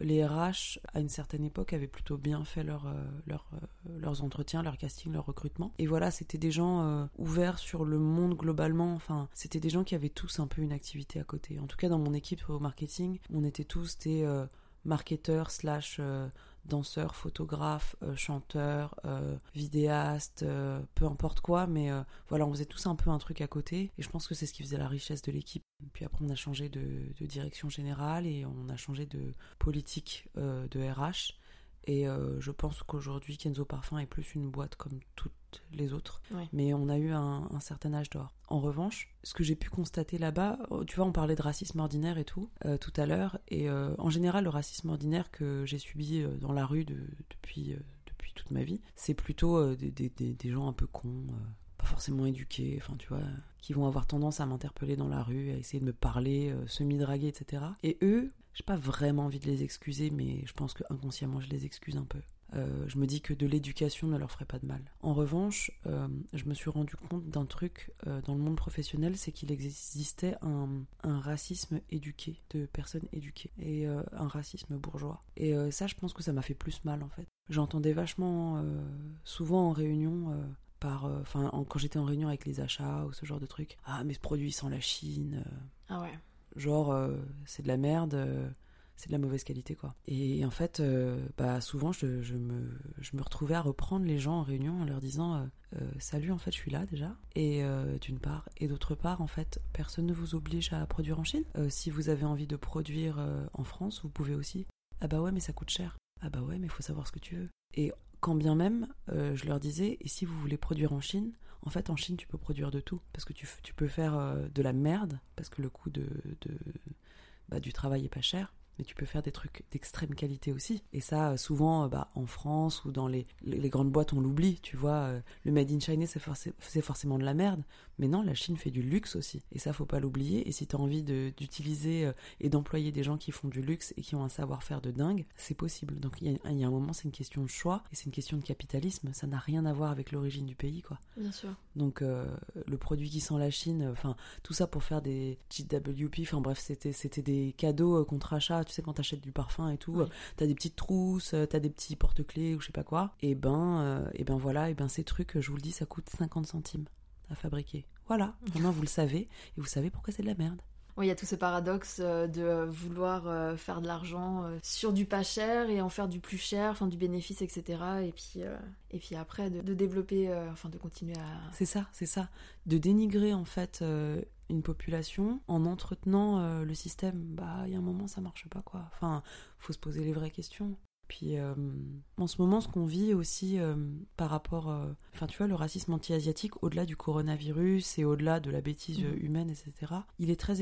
Les RH, à une certaine époque, avaient plutôt bien fait leur, euh, leur, leurs entretiens, leur casting, leur recrutement. Et voilà, c'était des gens ouverts sur le monde globalement. Enfin, c'était des gens qui avaient tous un peu une activité à côté. En tout cas, dans mon équipe au marketing, on était tous des marketeurs slash danseur, photographe, euh, chanteur, euh, vidéaste, euh, peu importe quoi, mais voilà, on faisait tous un peu un truc à côté, et je pense que c'est ce qui faisait la richesse de l'équipe. Puis après, on a changé de, direction générale et on a changé de politique de RH. Et je pense qu'aujourd'hui, Kenzo Parfum est plus une boîte comme toutes les autres. Mais on a eu un, certain âge d'or. En revanche, ce que j'ai pu constater là-bas, oh, tu vois, on parlait de racisme ordinaire et tout, euh, tout à l'heure. Et euh, en général, le racisme ordinaire que j'ai subi euh, dans la rue depuis, depuis toute ma vie, c'est plutôt des, des, gens un peu cons pas forcément éduqués, enfin tu vois, qui vont avoir tendance à m'interpeller dans la rue, à essayer de me parler, semi-draguer, etc. Et eux, j'ai pas vraiment envie de les excuser, mais je pense que inconsciemment je les excuse un peu. Euh, je me dis que de l'éducation ne leur ferait pas de mal. En revanche, euh, je me suis rendu compte d'un truc euh, dans le monde professionnel, c'est qu'il existait un, racisme éduqué, de personnes éduquées, et un racisme bourgeois. Et ça, je pense que ça m'a fait plus mal en fait. J'entendais vachement, souvent en réunion, par, enfin, quand j'étais en réunion avec les achats ou ce genre de trucs, ah mais ce produit sans la Chine. ah ouais. Genre, c'est de la merde c'est de la mauvaise qualité quoi. Et en fait, euh, bah souvent je, me, je me retrouvais à reprendre les gens en réunion en leur disant euh, euh, salut en fait je suis là déjà et d'une part et d'autre part en fait personne ne vous oblige à produire en Chine. si vous avez envie de produire en France, vous pouvez aussi. Ah bah ouais mais ça coûte cher. Ah bah ouais mais il faut savoir ce que tu veux. Et quand bien même, je leur disais, et si vous voulez produire en Chine, en fait, en Chine, tu peux produire de tout. Parce que tu, peux faire de la merde, parce que le coût de, de bah, du travail est pas cher mais tu peux faire des trucs d'extrême qualité aussi. Et ça, euh, souvent, euh, bah, en France ou dans les, les, grandes boîtes, on l'oublie, tu vois. Euh, le Made in China, c'est forcément de la merde. Mais non, la Chine fait du luxe aussi. Et ça, faut pas l'oublier. Et si tu as envie d'utiliser et d'employer des gens qui font du luxe et qui ont un savoir-faire de dingue, c'est possible. Donc il y, y, a un moment, c'est une question de choix et c'est une question de capitalisme. Ça n'a rien à voir avec l'origine du pays, quoi. Bien sûr. Donc le produit qui sent la Chine, enfin, tout ça pour faire des GWP, enfin bref, c'était des cadeaux contre achat tu sais, quand t'achètes du parfum et tout, t'as des petites trousses, euh, t'as des petits porte-clés ou je sais pas quoi. Et ben, euh, et ben voilà, et ben ces trucs, je vous le dis, ça coûte 50 centimes à fabriquer. Voilà, maintenant vous le savez, et vous savez pourquoi c'est de la merde. Il y a tout ce paradoxe euh, de vouloir faire de l'argent sur du pas cher et en faire du plus cher, enfin du bénéfice, etc. Et puis, et puis après de, développer, enfin de continuer à. C'est ça, c'est ça. De dénigrer en fait une population en entretenant euh, le système, bah il y a un moment ça marche pas quoi. Enfin, faut se poser les vraies questions. Puis euh, en ce moment, ce qu'on vit aussi euh, par rapport, enfin tu vois, le racisme anti-asiatique, au-delà du coronavirus et au-delà de la bêtise mmh. humaine, etc., il est très,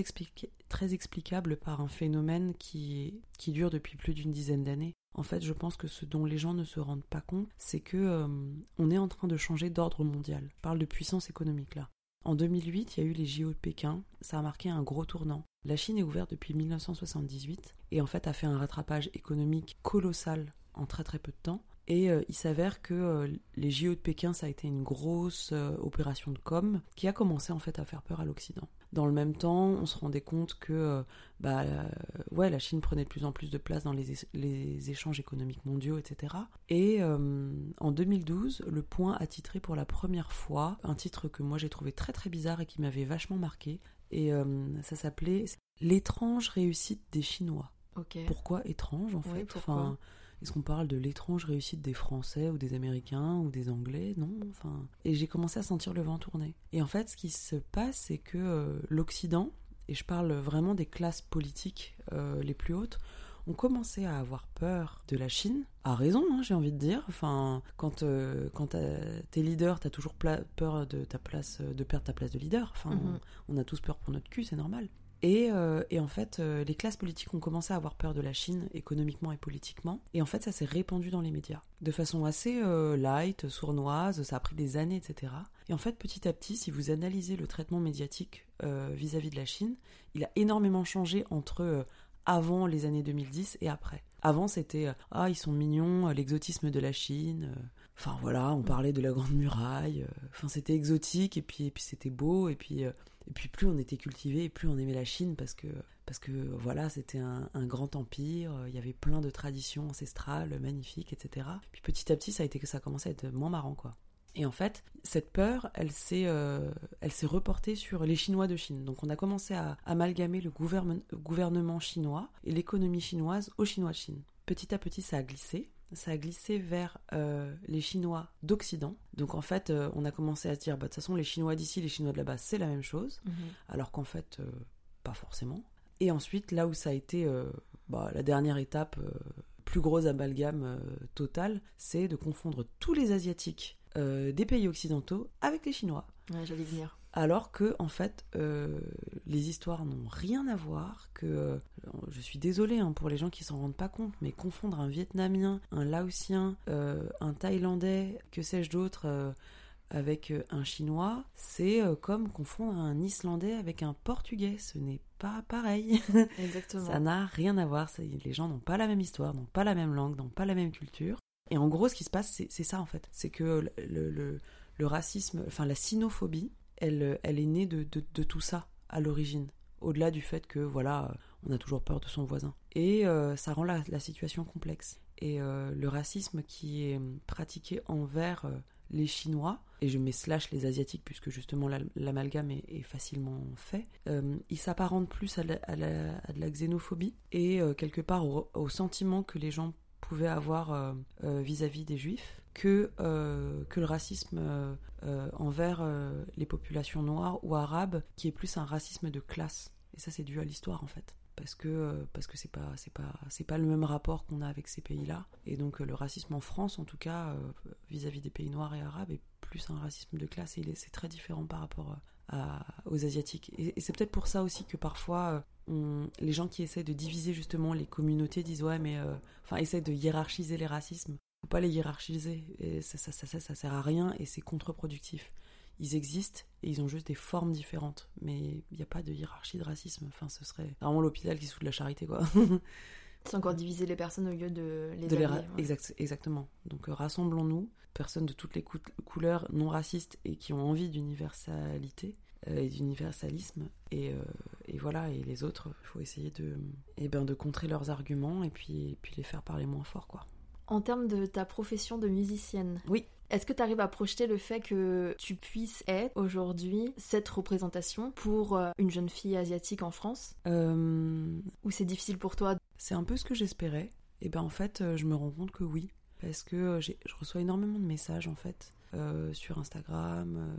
très explicable par un phénomène qui, qui dure depuis plus d'une dizaine d'années. En fait, je pense que ce dont les gens ne se rendent pas compte, c'est que on est en train de changer d'ordre mondial. Je parle de puissance économique là. En 2008, il y a eu les JO de Pékin, ça a marqué un gros tournant. La Chine est ouverte depuis 1978 et en fait a fait un rattrapage économique colossal en très très peu de temps. Et euh, il s'avère que euh, les JO de Pékin, ça a été une grosse euh, opération de com qui a commencé en fait à faire peur à l'Occident. Dans le même temps, on se rendait compte que bah, ouais, la Chine prenait de plus en plus de place dans les, les échanges économiques mondiaux, etc. Et en 2012, Le Point a titré pour la première fois un titre que moi j'ai trouvé très très bizarre et qui m'avait vachement marqué. Et ça s'appelait L'étrange réussite des Chinois. Pourquoi étrange en fait? enfin, est-ce qu'on parle de l'étrange réussite des Français ou des Américains ou des Anglais? Non, enfin. Et j'ai commencé à sentir le vent tourner. Et en fait, ce qui se passe, c'est que euh, l'Occident, et je parle vraiment des classes politiques euh, les plus hautes, ont commencé à avoir peur de la Chine, à raison, hein, j'ai envie de dire. Enfin, quand, euh, quand t'es leader, t'as toujours peur de ta place, de perdre ta place de leader. Enfin, mm-hmm. on, a tous peur pour notre cul, c'est normal. Euh, et, en fait, euh, les classes politiques ont commencé à avoir peur de la Chine, économiquement et politiquement. Et en fait, ça s'est répandu dans les médias. De façon assez euh, light, sournoise, ça a pris des années, etc. Et en fait, petit à petit, si vous analysez le traitement médiatique vis-à-vis de la Chine, il a énormément changé entre avant les années 2010 et après. Avant, c'était ah ils sont mignons, l'exotisme de la Chine. Enfin voilà, on parlait de la Grande Muraille. Enfin c'était exotique et puis et puis c'était beau et puis et puis plus on était cultivé, plus on aimait la Chine parce que parce que voilà, c'était un, grand empire, il y avait plein de traditions ancestrales magnifiques, etc. Puis petit à petit, ça a été commencé à être moins marrant, quoi. Et en fait, cette peur, elle s'est, euh, elle s'est reportée sur les Chinois de Chine. Donc on a commencé à amalgamer le gouvernement chinois et l'économie chinoise aux Chinois de Chine. Petit à petit, ça a glissé. Ça a glissé vers euh, les Chinois d'Occident. Donc en fait, euh, on a commencé à se dire, bah, de toute façon, les Chinois d'ici, les Chinois de là-bas, c'est la même chose. Mhm. Alors qu'en fait, pas forcément. Et ensuite, là où ça a été bah, la dernière étape, plus gros amalgame total, c'est de confondre tous les Asiatiques euh, des pays occidentaux avec les Chinois. Ouais, j'allais venir. Alors que, en fait, euh, les histoires n'ont rien à voir. Que euh, je suis désolée hein, pour les gens qui s'en rendent pas compte, mais confondre un Vietnamien, un Laotien, un Thaïlandais, que sais-je d'autre, avec un Chinois, c'est comme confondre un Islandais avec un Portugais. Ce n'est pas pareil. Exactement. Ça n'a rien à voir. Les gens n'ont pas la même histoire, n'ont pas la même langue, n'ont pas la même culture. Et en gros, ce qui se passe, c'est ça en fait. C'est que le, le, racisme, enfin la sinophobie, elle, elle est née de, tout ça à l'origine. Au-delà du fait que, voilà, on a toujours peur de son voisin. Et euh, ça rend la, la, situation complexe. Et euh, le racisme qui est pratiqué envers euh, les Chinois, et je mets slash les Asiatiques puisque justement l'amalgame est, facilement fait, il s'apparente plus à, à, de la xénophobie et quelque part au, sentiment que les gens pouvait avoir vis-à-vis des juifs que, euh, que le racisme envers les populations noires ou arabes, qui est plus un racisme de classe. Et ça, c'est dû à l'histoire, en fait. Parce que parce que c'est pas c'est pas c'est pas le même rapport qu'on a avec ces pays-là. Et donc le racisme en France en tout cas vis-à-vis des pays noirs et arabes est plus un racisme de classe. Et c'est très différent par rapport aux asiatiques. Et, c'est peut-être pour ça aussi que parfois les gens qui essaient de diviser justement les communautés disent ouais mais euh, enfin essaient de hiérarchiser les racismes faut pas les hiérarchiser. Et ça ça, ça, ça, sert à rien et c'est contre-productif. Ils existent et ils ont juste des formes différentes. Mais il n'y a pas de hiérarchie de racisme. Enfin ce serait vraiment l'hôpital qui de la charité quoi. C'est encore diviser les personnes au lieu de les, de exact, exactement. Donc euh, rassemblons-nous personnes de toutes les couleurs non racistes et qui ont envie d'universalité euh, et d'universalisme. Et, euh, et, voilà, et les autres, il faut essayer de, eh ben, de contrer leurs arguments et puis, puis les faire parler moins fort. quoi. En termes de ta profession de musicienne, oui. Est-ce que tu arrives à projeter le fait que tu puisses être aujourd'hui cette représentation pour euh, une jeune fille asiatique en France? Ou c'est difficile pour toi? C'est un peu ce que j'espérais. Et ben en fait, je me rends compte que oui. Parce que je reçois énormément de messages en fait sur Instagram,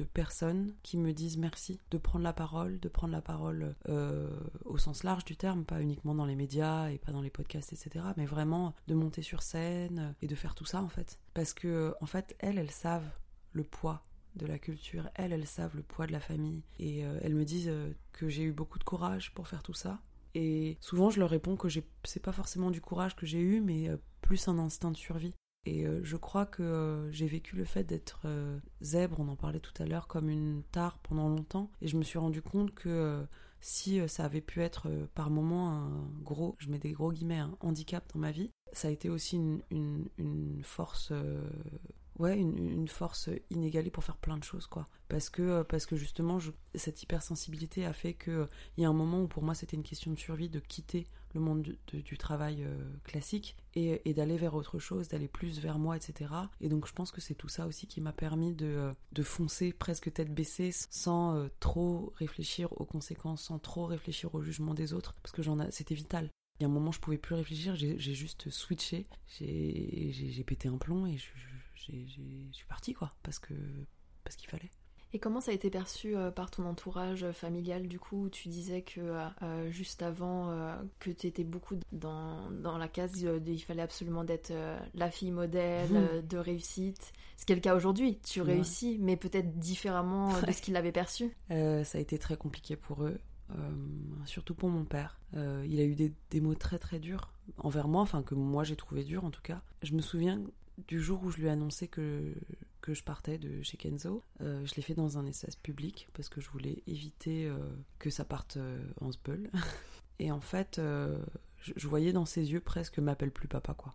de personnes qui me disent merci de prendre la parole, de prendre la parole euh, au sens large du terme, pas uniquement dans les médias et pas dans les podcasts, etc., mais vraiment de monter sur scène et de faire tout ça en fait. Parce que en fait, elles, elles savent le poids de la culture, elles, elles savent le poids de la famille et euh, elles me disent euh, que j'ai eu beaucoup de courage pour faire tout ça. Et souvent, je leur réponds que c'est pas forcément du courage que j'ai eu, mais plus un instinct de survie. Et euh, je crois que euh, j'ai vécu le fait d'être euh, zèbre, on en parlait tout à l'heure, comme une tare pendant longtemps. Et je me suis rendu compte que si ça avait pu être par moments un gros, je mets des gros guillemets, un handicap dans ma vie, ça a été aussi une, une, une force ouais, une, force inégalée pour faire plein de choses, quoi. Parce que, parce que justement, cette hypersensibilité a fait qu'il il y a un moment où pour moi c'était une question de survie de quitter le monde du, travail euh, classique et, d'aller vers autre chose, d'aller plus vers moi, etc. Et donc je pense que c'est tout ça aussi qui m'a permis de, foncer presque tête baissée sans euh, trop réfléchir aux conséquences, sans trop réfléchir au jugement des autres, parce que j'en c'était vital. Il y a un moment, je pouvais plus réfléchir, j'ai juste switché, j'ai pété un plomb et je suis partie, quoi, parce que parce qu'il fallait. Et comment ça a été perçu euh, par ton entourage familial du coup Tu disais que euh, juste avant euh, que tu étais beaucoup dans, dans la case il fallait absolument d'être la fille modèle mmh. de réussite. Ce qui est le cas aujourd'hui. Tu réussis, mais peut-être différemment de ce qu'ils avaient perçu. ça a été très compliqué pour eux. surtout pour mon père. il a eu des, des, mots très très durs envers moi, enfin que moi j'ai trouvé durs en tout cas. Je me souviens du jour où je lui ai annoncé que, que je partais de chez Kenzo, euh, je l'ai fait dans un espace public parce que je voulais éviter euh, que ça parte euh, en spull. Et en fait, je, voyais dans ses yeux presque m'appelle plus papa quoi.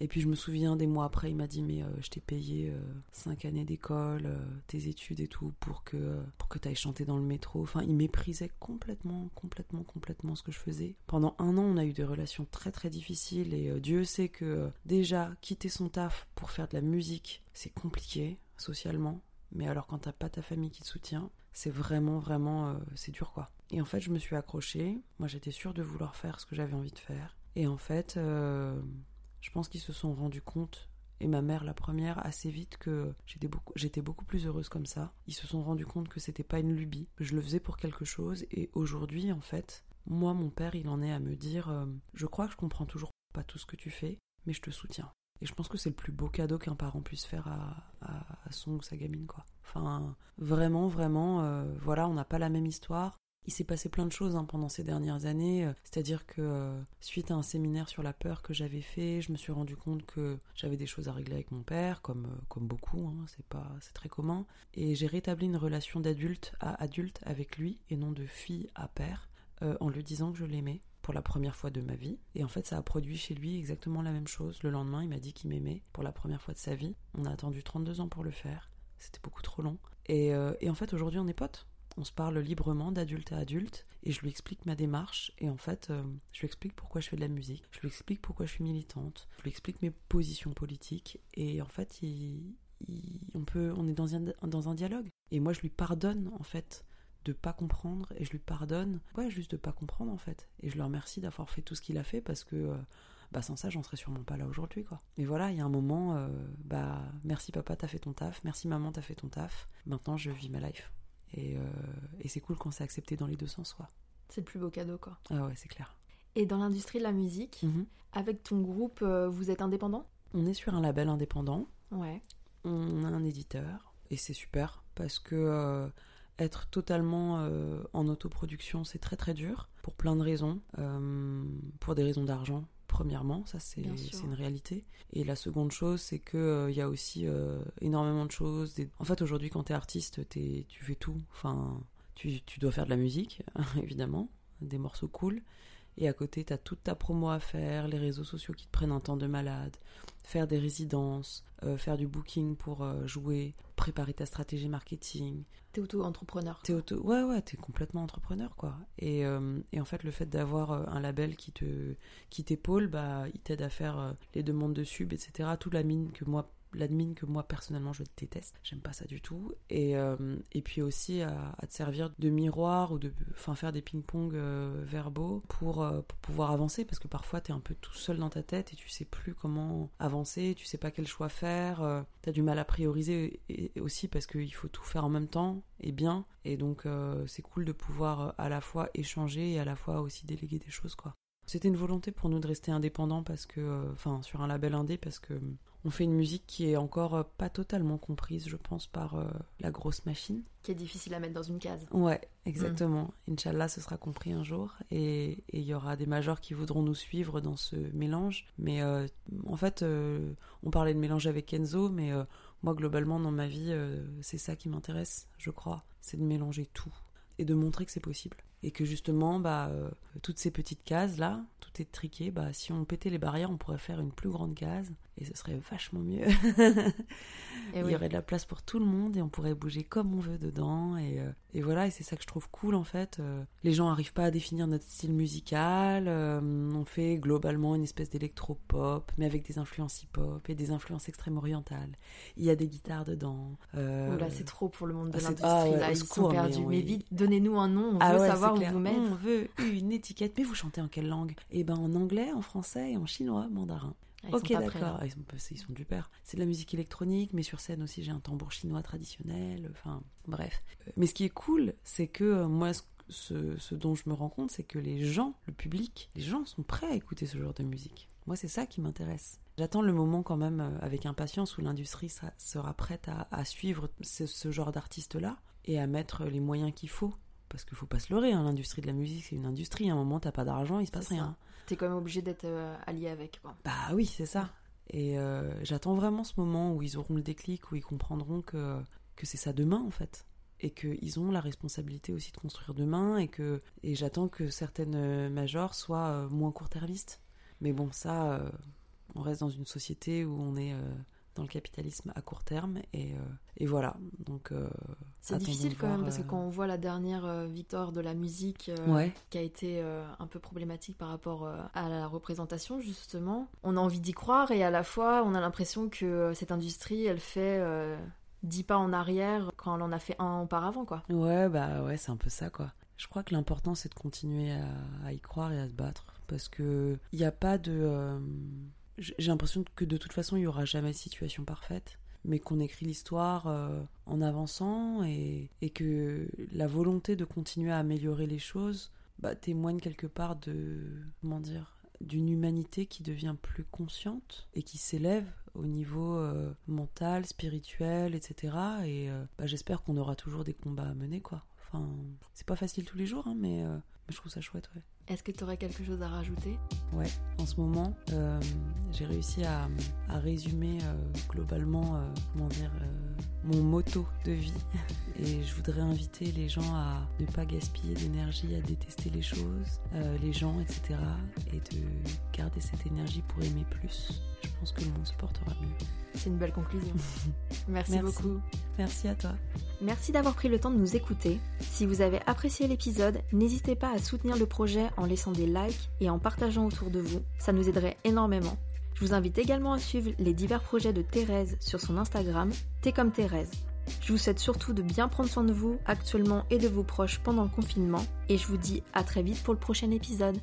Et puis je me souviens des mois après, il m'a dit mais euh, je t'ai payé euh, cinq années d'école, euh, tes études et tout pour que pour que t'ailles chanter dans le métro. Enfin, il méprisait complètement, complètement, complètement ce que je faisais. Pendant un an, on a eu des relations très très difficiles et Dieu sait que déjà quitter son taf pour faire de la musique, c'est compliqué socialement. Mais alors quand t'as pas ta famille qui te soutient, c'est vraiment vraiment c'est dur quoi. Et en fait, je me suis accrochée. Moi, j'étais sûre de vouloir faire ce que j'avais envie de faire. Et en fait, je pense qu'ils se sont rendus compte, et ma mère la première, assez vite que j'étais beaucoup, j'étais beaucoup plus heureuse comme ça. Ils se sont rendus compte que c'était pas une lubie, je le faisais pour quelque chose, et aujourd'hui, en fait, moi, mon père, il en est à me dire euh, Je crois que je comprends toujours pas tout ce que tu fais, mais je te soutiens. Et je pense que c'est le plus beau cadeau qu'un parent puisse faire à, son ou sa gamine, quoi. Enfin, vraiment, vraiment, euh, voilà, on n'a pas la même histoire, il s'est passé plein de choses hein, pendant ces dernières années, euh, c'est-à-dire que euh, suite à un séminaire sur la peur que j'avais fait, je me suis rendu compte que j'avais des choses à régler avec mon père, comme, euh, comme beaucoup, hein, c'est pas c'est très commun, et j'ai rétabli une relation d'adulte à adulte avec lui et non de fille à père, en lui disant que je l'aimais pour la première fois de ma vie. Et en fait, ça a produit chez lui exactement la même chose. Le lendemain, il m'a dit qu'il m'aimait pour la première fois de sa vie. On a attendu 32 ans pour le faire. C'était beaucoup trop long. Et, et en fait, aujourd'hui, on est potes on se parle librement d'adulte à adulte et je lui explique ma démarche et en fait euh, je lui explique pourquoi je fais de la musique, je lui explique pourquoi je suis militante, je lui explique mes positions politiques et en fait on peut on est dans un, dialogue et moi je lui pardonne en fait de pas comprendre et je lui pardonne ouais juste de pas comprendre en fait et je le remercie d'avoir fait tout ce qu'il a fait parce que euh, bah sans ça j'en serais sûrement pas là aujourd'hui quoi. Mais voilà, il y a un moment euh, bah merci papa t'as fait ton taf, merci maman t'as fait ton taf, maintenant je vis ma life. Euh, et, c'est cool quand c'est accepté dans les deux sens, quoi. C'est le plus beau cadeau, quoi. Ah ouais, c'est clair. Et dans l'industrie de la musique, mhm. avec ton groupe, euh, vous êtes indépendant? On est sur un label indépendant. Ouais. On a un éditeur. Et c'est super parce que euh, être totalement en autoproduction, c'est très très dur pour plein de raisons. pour des raisons d'argent, premièrement, ça c'est une réalité. Et la seconde chose, c'est que euh, il y a aussi euh, énormément de choses. En fait, aujourd'hui, quand tu es artiste, es, tu fais tout. Enfin, tu, tu dois faire de la musique, évidemment, des morceaux cool. Et à côté, tu as toute ta promo à faire, les réseaux sociaux qui te prennent un temps de malade, faire des résidences, euh, faire du booking pour euh, jouer, préparer ta stratégie marketing. T'es auto-entrepreneur. T'es auto... Ouais, ouais, t'es complètement entrepreneur, quoi. Et, euh, et, en fait, le fait d'avoir un label qui te qui t'épaule, bah, il t'aide à faire les demandes de sub, etc. Toute la mine que moi, l'admin que moi personnellement je déteste, j'aime pas ça du tout. Et, euh, et puis aussi à, te servir de miroir ou de enfin faire des ping-pong euh, verbaux pour, euh, pour, pouvoir avancer parce que parfois tu es un peu tout seul dans ta tête et tu sais plus comment avancer, tu sais pas quel choix faire, tu as du mal à prioriser et, aussi parce qu'il faut tout faire en même temps et bien. Et donc c'est cool de pouvoir à la fois échanger et à la fois aussi déléguer des choses quoi. C'était une volonté pour nous de rester indépendants parce que, enfin, sur un label indé parce que on fait une musique qui est encore euh, pas totalement comprise, je pense, par euh, la grosse machine. Qui est difficile à mettre dans une case. Ouais, exactement. Mm. Inch'Allah, ce sera compris un jour. Et il y aura des majors qui voudront nous suivre dans ce mélange. Mais euh, en fait, on parlait de mélange avec Kenzo, mais moi, globalement, dans ma vie, c'est ça qui m'intéresse, je crois. C'est de mélanger tout et de montrer que c'est possible et que justement bah toutes ces petites cases là tout est triqué bah si on pétait les barrières on pourrait faire une plus grande case et ce serait vachement mieux. Il y aurait de la place pour tout le monde et on pourrait bouger comme on veut dedans. Et, euh, et voilà, et c'est ça que je trouve cool en fait. Euh, les gens n'arrivent pas à définir notre style musical. Euh, on fait globalement une espèce d'électro-pop, mais avec des influences hip-hop et des influences extrême-orientales. Il y a des guitares dedans. Euh... là, c'est trop pour le monde de ah, l'industrie. là, ils sont perdus. Mais, vite, donnez-nous un nom. On ah veut savoir où vous mettre. On veut une étiquette. Mais vous chantez en quelle langue? Eh ben, en anglais, en français et en chinois, mandarin. Ok, d'accord. Ah, ils, ils, sont du père. C'est de la musique électronique, mais sur scène aussi, j'ai un tambour chinois traditionnel. Enfin, bref. Euh, mais ce qui est cool, c'est que euh, moi, ce, ce, dont je me rends compte, c'est que les gens, le public, les gens sont prêts à écouter ce genre de musique. Moi, c'est ça qui m'intéresse. J'attends le moment quand même euh, avec impatience où l'industrie sera prête à, à suivre ce, ce genre d'artistes-là et à mettre les moyens qu'il faut parce qu'il faut pas se leurrer, hein, l'industrie de la musique, c'est une industrie. À un moment, t'as pas d'argent, il se passe rien. T'es quand même obligé d'être euh, allié avec. Bah oui, c'est ça. Et euh, j'attends vraiment ce moment où ils auront le déclic, où ils comprendront que, que c'est ça demain, en fait. et qu'ils ont la responsabilité aussi de construire demain et que et j'attends que certaines majors soient moins court-termistes. Mais bon, ça, on reste dans une société où on est dans le capitalisme à court terme et, euh, et voilà. Donc euh, c'est difficile quand même parce que euh, quand on voit la dernière victoire de la musique qui a été un peu problématique par rapport à la représentation justement on a envie d'y croire et à la fois on a l'impression que cette industrie elle fait dix pas en arrière quand on en a fait un auparavant quoi. Ouais bah ouais c'est un peu ça quoi. Je crois que l'important c'est de continuer à, à, y croire et à se battre. Parce que il n'y a pas de j'ai l'impression que de toute façon, il n'y aura jamais situation parfaite, mais qu'on écrit l'histoire euh, en avançant et, que la volonté de continuer à améliorer les choses bah, témoigne quelque part de, comment dire, d'une humanité qui devient plus consciente et qui s'élève au niveau euh, mental, spirituel, etc. Et euh, bah, j'espère qu'on aura toujours des combats à mener, quoi. Enfin, c'est pas facile tous les jours, hein, mais, je trouve ça chouette. Est-ce que tu aurais quelque chose à rajouter? Ouais, en ce moment, euh, j'ai réussi à, résumer euh, globalement, euh, comment dire, mon motto de vie. Et je voudrais inviter les gens à ne pas gaspiller d'énergie, à détester les choses, les gens, etc. Et de garder cette énergie pour aimer plus. Je pense que le monde se portera mieux. C'est une belle conclusion. Merci, beaucoup. Merci à toi. Merci d'avoir pris le temps de nous écouter. Si vous avez apprécié l'épisode, n'hésitez pas à soutenir le projet en laissant des likes et en partageant autour de vous. Ça nous aiderait énormément. Je vous invite également à suivre les divers projets de Thérèse sur son Instagram, T'es comme Thérèse. Je vous souhaite surtout de bien prendre soin de vous actuellement et de vos proches pendant le confinement et je vous dis à très vite pour le prochain épisode.